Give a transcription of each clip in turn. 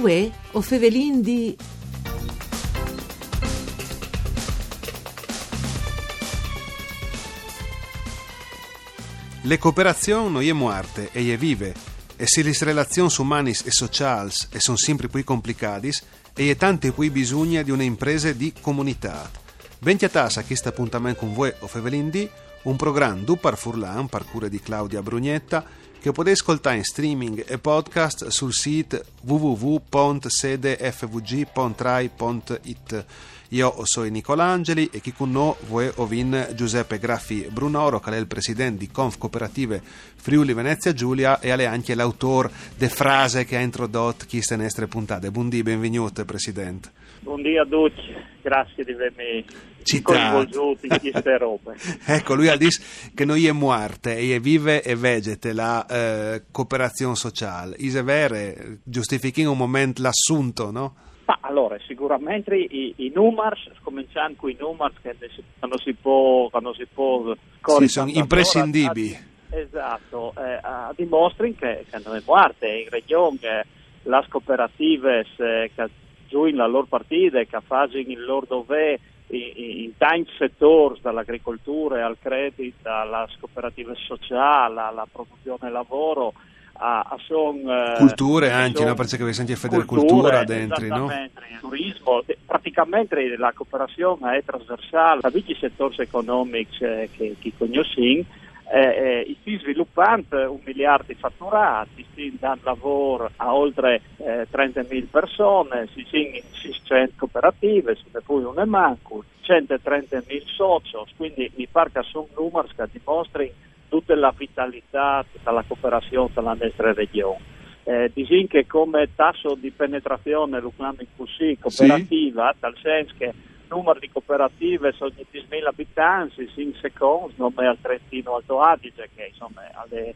Uè, o fevelin di... Le cooperazioni non è muerte e è vive, e se le relazioni umane e sociali sono sempre più complicate, e è tante più bisogna di un'impresa di comunità. Venti a tassa questo appuntamento con voi o Fevelin D, un programma du par Furlan, par cura di Claudia Brugnetta, che potete ascoltare in streaming e podcast sul sito www.sedefvg.rai.it. Io sono Nicolangeli e chi con noi vuoi ovin Giuseppe Graffi Brunoro, che è il presidente di Conf Cooperative Friuli Venezia Giulia e è anche l'autore de frase che ha introdotto queste nostre puntate. Buondì, benvenuto Presidente. Buondì a tutti, grazie di avermi coinvolto in queste robe. ecco, lui ha detto che noi è muarte e vive e vegete la eh, cooperazione sociale. Is vero, giustifichi un momento l'assunto, no? Ma allora, sicuramente i, i numeri, cominciando con i numeri che quando si può, quando si può sì, sono imprescindibili. Esatto, eh, dimostrano che, che non è morte in regione, le cooperative eh, che giù la loro partita, che fanno il loro dovere in, in tanti settori, dall'agricoltura al credito, alla cooperativa sociale, alla produzione lavoro, a, a son, eh, culture anche, son, no? perché vi senti fare cultura dentro, no? turismo, praticamente la cooperazione è trasversale a tutti i settori economici eh, che, che conosciamo, eh, eh, si sviluppando un miliardo di fatturati, si danno lavoro a oltre eh, 30.000 persone, si sono 600 cooperative, se ne poi non è manco, 130.000 soci, quindi mi pare che sono numeri che dimostrano tutta la vitalità della cooperazione tra le nostre regioni. Eh, disin che come tasso di penetrazione lo così cooperativa, sì. tal senso che il numero di cooperative sono 10.000 abitanti, in secondo, non è al Trentino Alto Adige, che insomma alle, eh,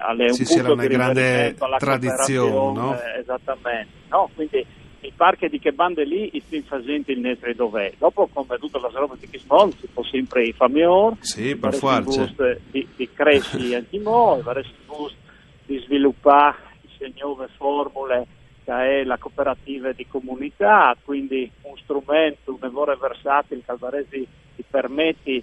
alle un sì, punto sì, una grande tradizione, no? Esattamente, no? Quindi il parco di che bande lì stiamo facendo il nostro dovere. Dopo, come tutte le robe di Kismol, si può sempre fare migliore, sì, per forza. Di, di crescere anche noi, di sviluppare queste nuove formule che è la cooperativa di comunità, quindi un strumento, un lavoro versatile che ti, ti permette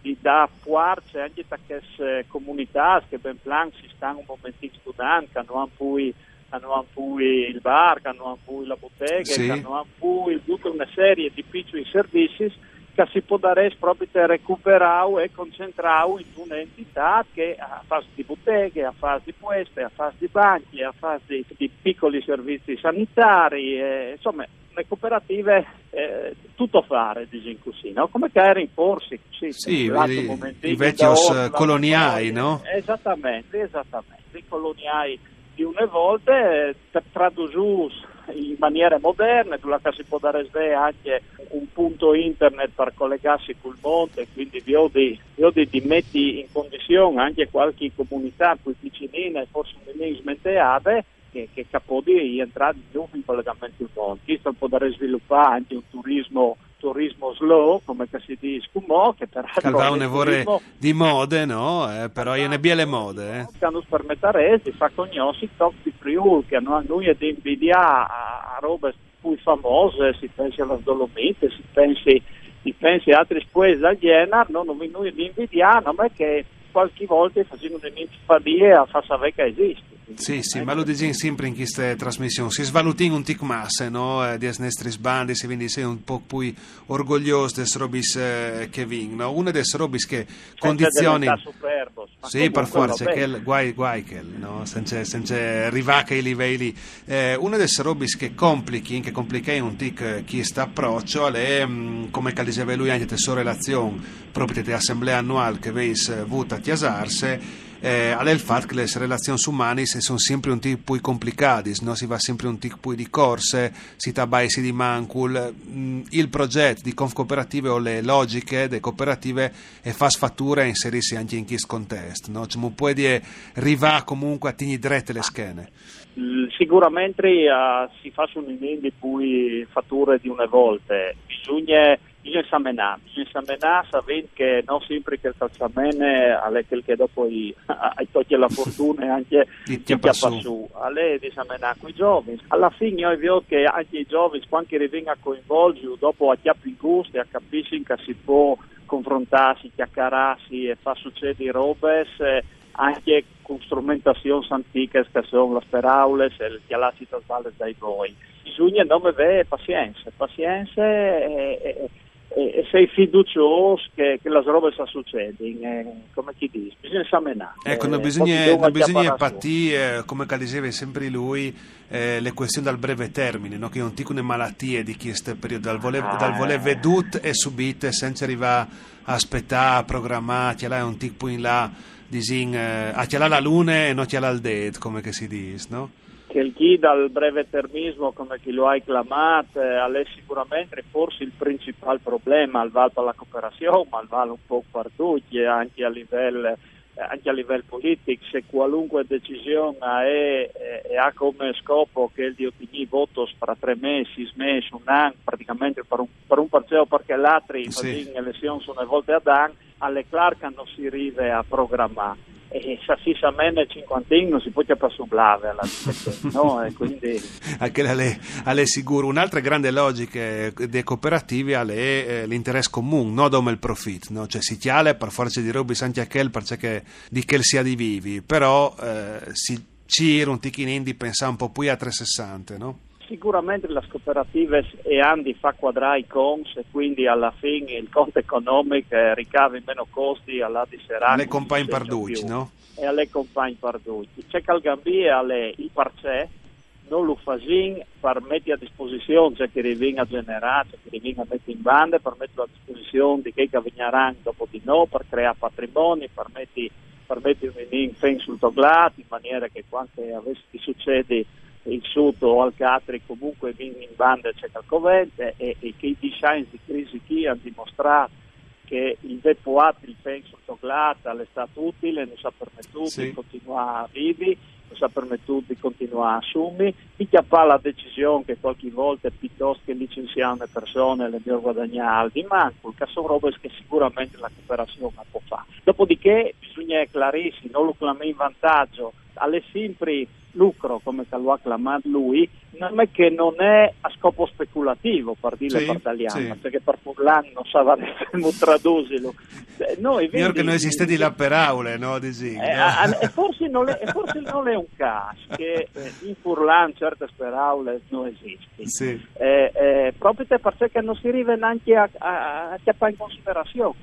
di dare forza anche a queste comunità che ben plan si stanno un momentino studiando, che non hanno poi hanno poi il bar, hanno poi la bottega, sì. hanno poi tutta una serie di piccoli servizi che si può dare proprio per recuperare e concentrare in un'entità che a fase di botteghe, a fase di pueste, a fase di banchi, a fase di, di piccoli servizi sanitari, e, insomma le cooperative eh, tutto fare, diciamo così, no? come che era imporsi sì, sì i, i vecchi coloniali, no? Esattamente, esattamente, i coloniali di una volta eh, tradotto in maniera moderna, dove si può dare anche un punto internet per collegarsi col mondo, quindi vi ho di, ho di, di metti in condizione anche qualche comunità più piccolina e forse smenteate che, che capo di entrare in collegamento col mondo. Questo può dare sviluppare anche un turismo turismo slow, come si dice, Cumò, che peraltro... Calva un evore di mode, no? Eh, però io ne le mode. Eh. Hanno permettere di far conoscere i top di Friuli, che hanno noi ad invidiare a, a robe più famose, si pensi alla Dolomite, si pensi, si pensi a altri spoesi da Jena, non noi di invidiare, ma che qualche volta facciamo infalie a far sapere che esiste. Sì, sì, ma lo dicono sempre in queste trasmissioni. Si svalutin un tic masse, no? Eh, di nostri bandi, si quindi sei un po' più orgoglioso des robis eh, che vincono. Una des robis che condizioni... Superbos, sì, per forza, che guai, guai che, no? Senza, senza rivaca i livelli. Eh, una des robis che complichi, che complica un tic eh, chi sta approccio, è, mm, come diceva lui, anche la sua relazione, proprio di assemblea annuale che veis avuta a Chiasarse, eh, fatto che le relazioni umane sono sempre un tipo più complicate, no? si va sempre un tipo di corse, si tabaisi di mancul. Mm, il progetto di Conf Cooperative o le logiche delle cooperative e fa sfattura e inserirsi anche in questo contesto. No? Cioè, può dire, arriva comunque a tigni dritte le schene. Sicuramente uh, si fanno un di cui fatture di una volta, bisogna, bisogna esaminare, bisogna esaminare sapendo che non sempre che il calciamene è quel che dopo hai tocchi la fortuna e anche ti chiappa su, è di esaminare con i giovani. Alla fine io vedo che anche i giovani quando rivengono a coinvolgere dopo a chiappi in gusto e a capisci che si può confrontarsi, chiacchierarsi e far succedere robe anche con strumentazioni antiche che sono le speraule e le chialazzi totali dai voi. Bisogna non avere pazienza, pazienza e, e sei fiducioso che, che le robe sta succedendo, eh, come chi dice, bisogna esaminare. Ecco, non bisogna, non bisogna patire, come diceva sempre lui, eh, le questioni dal breve termine, no? che non dicono malattie di chi questo periodo, dal voler, ah, dal voler vedute e subite senza arrivare a aspettare, a programmare, là è un tic in là disin, eh, a chiala la luna e non chiala il dead, come che si dice, no? Che il chi dal breve termismo, come chi lo hai chiamato, è sicuramente forse il principale problema al vale per la cooperazione, ma al vale un po' per tutti, anche a livello anche a livello politico, se qualunque decisione è, è, ha come scopo che il di ottenere voto fra tre mesi, sei mesi, un anno, praticamente per un, per un parcello perché l'altro sì. le elezioni sono volte ad anno, alle Clark non si arriva a programmare e se si sa meno il cinquantino non si può chiamare su blave alla no? e quindi anche alle, alle sicuro un'altra grande logica dei cooperativi è eh, l'interesse comune non come il profit no? cioè si chiale per forza di robi santi a quel perché di che sia di vivi però eh, si cira un ticchino di pensare un po' più a 360 no? Sicuramente le cooperative e Andi fa quadrare i cons e quindi alla fine il conto economico ricavi meno costi alla di serata. Alle compagne parducci, no? E alle compagne parducci. C'è Calgambia alle il parcè, non lo fa per mettere a disposizione, cioè che rivenga a generare, cioè che rivenga a mettere in banda, per mettere a disposizione di che vengeranno dopo di no, per creare patrimoni, per mettere, per mettere in fin sul toglato, in maniera che quando avesse succede il Sud o al Catri comunque in banda c'è qualcovente e, e che i design di crisi qui hanno dimostrato che il depoato, il penso toglata è stato utile, non ci ha permesso sì. di continuare a vivere, non ci ha permesso di continuare a assumere, di chiappare la decisione che qualche volta piuttosto che licenziare le persone le devono guadagnare di manco, che sono robe che sicuramente la cooperazione può fare. Dopodiché bisogna chiarirsi, non lo clama in vantaggio, alle sempre lucro, come lo ha chiamato lui, non è che non è a scopo speculativo, per dire sì, italiano, sì. perché per Furlan non sapremo tradurlo. Noi, vedi, che non esiste di là per aule, no? Sì, eh, no? E forse, non è, forse non è un caso che eh, in Furlan certe speraule non esistono. Sì. Eh, eh, proprio perché non si arriva neanche a, a, a, a in considerazione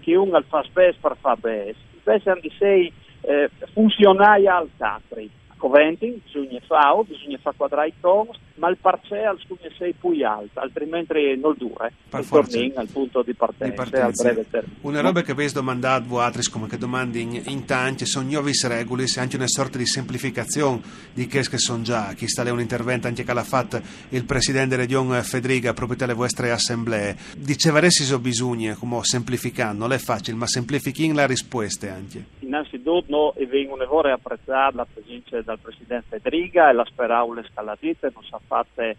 che uno fa spes per fare bene. Invece di sei eh, funzionari al Capri Coventin, bisogna fare, bisogna fare quadrare i cons, ma il parziale bisogna essere più alto, altrimenti non dura. Per tornare al punto di partenza, di partenza. al breve termine. Una roba che avete domandato voi altri, come che domandi in, in tanti, sono nuovi regoli, se anche una sorta di semplificazione di che sono già. Chi sta lì un intervento anche che l'ha fatto il presidente Regione Federica proprio alle vostre assemblee. Diceva adesso sono bisogni, come semplificando, non è facile, ma semplificando le risposte anche. Innanzitutto, no, e vengono apprezzare la presenza dal Presidente Federica e la speraule scalatite, non è fatta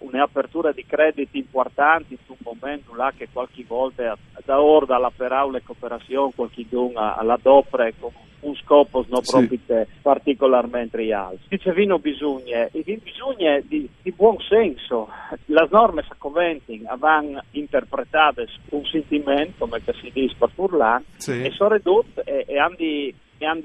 un'apertura di crediti importanti in un momento là che qualche volta da ora dalla peraule cooperazione qualche donna alla dopre con un scopo non sì. proprio particolarmente alto. Dicevino bisogna, bisogna di, di buon senso. Le norme Sacoventi avevano interpretato un sentimento, come si dice per Furlan, sì. e sono ridotte e, e hanno e hanno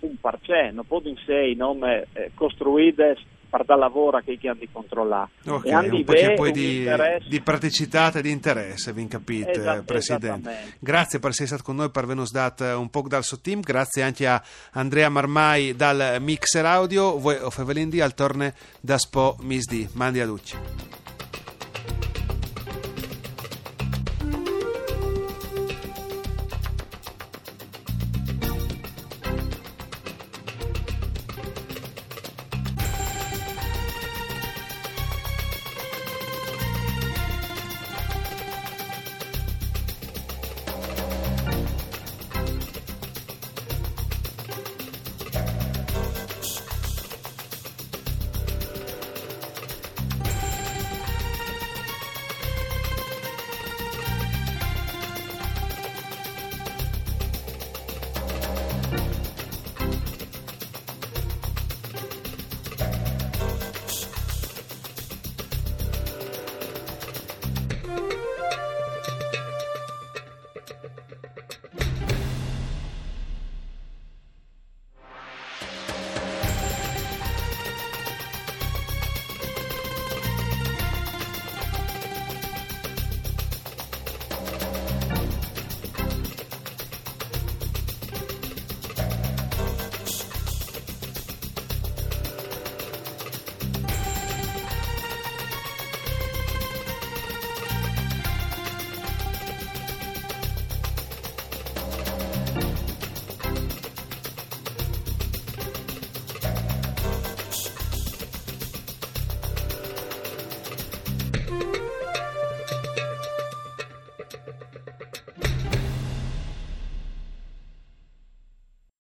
un parcè, non possono essere nome eh, costruite per da lavoro che hanno di controllare. Ok, e un po' poi di, di, praticità e di interesse, vi capite, esatto, Presidente. Grazie per essere stato con noi, per averci dato un po' dal suo team, grazie anche a Andrea Marmai dal Mixer Audio, voi o Fevelindi al torne da Spo Misdi. Mandi a Ducci.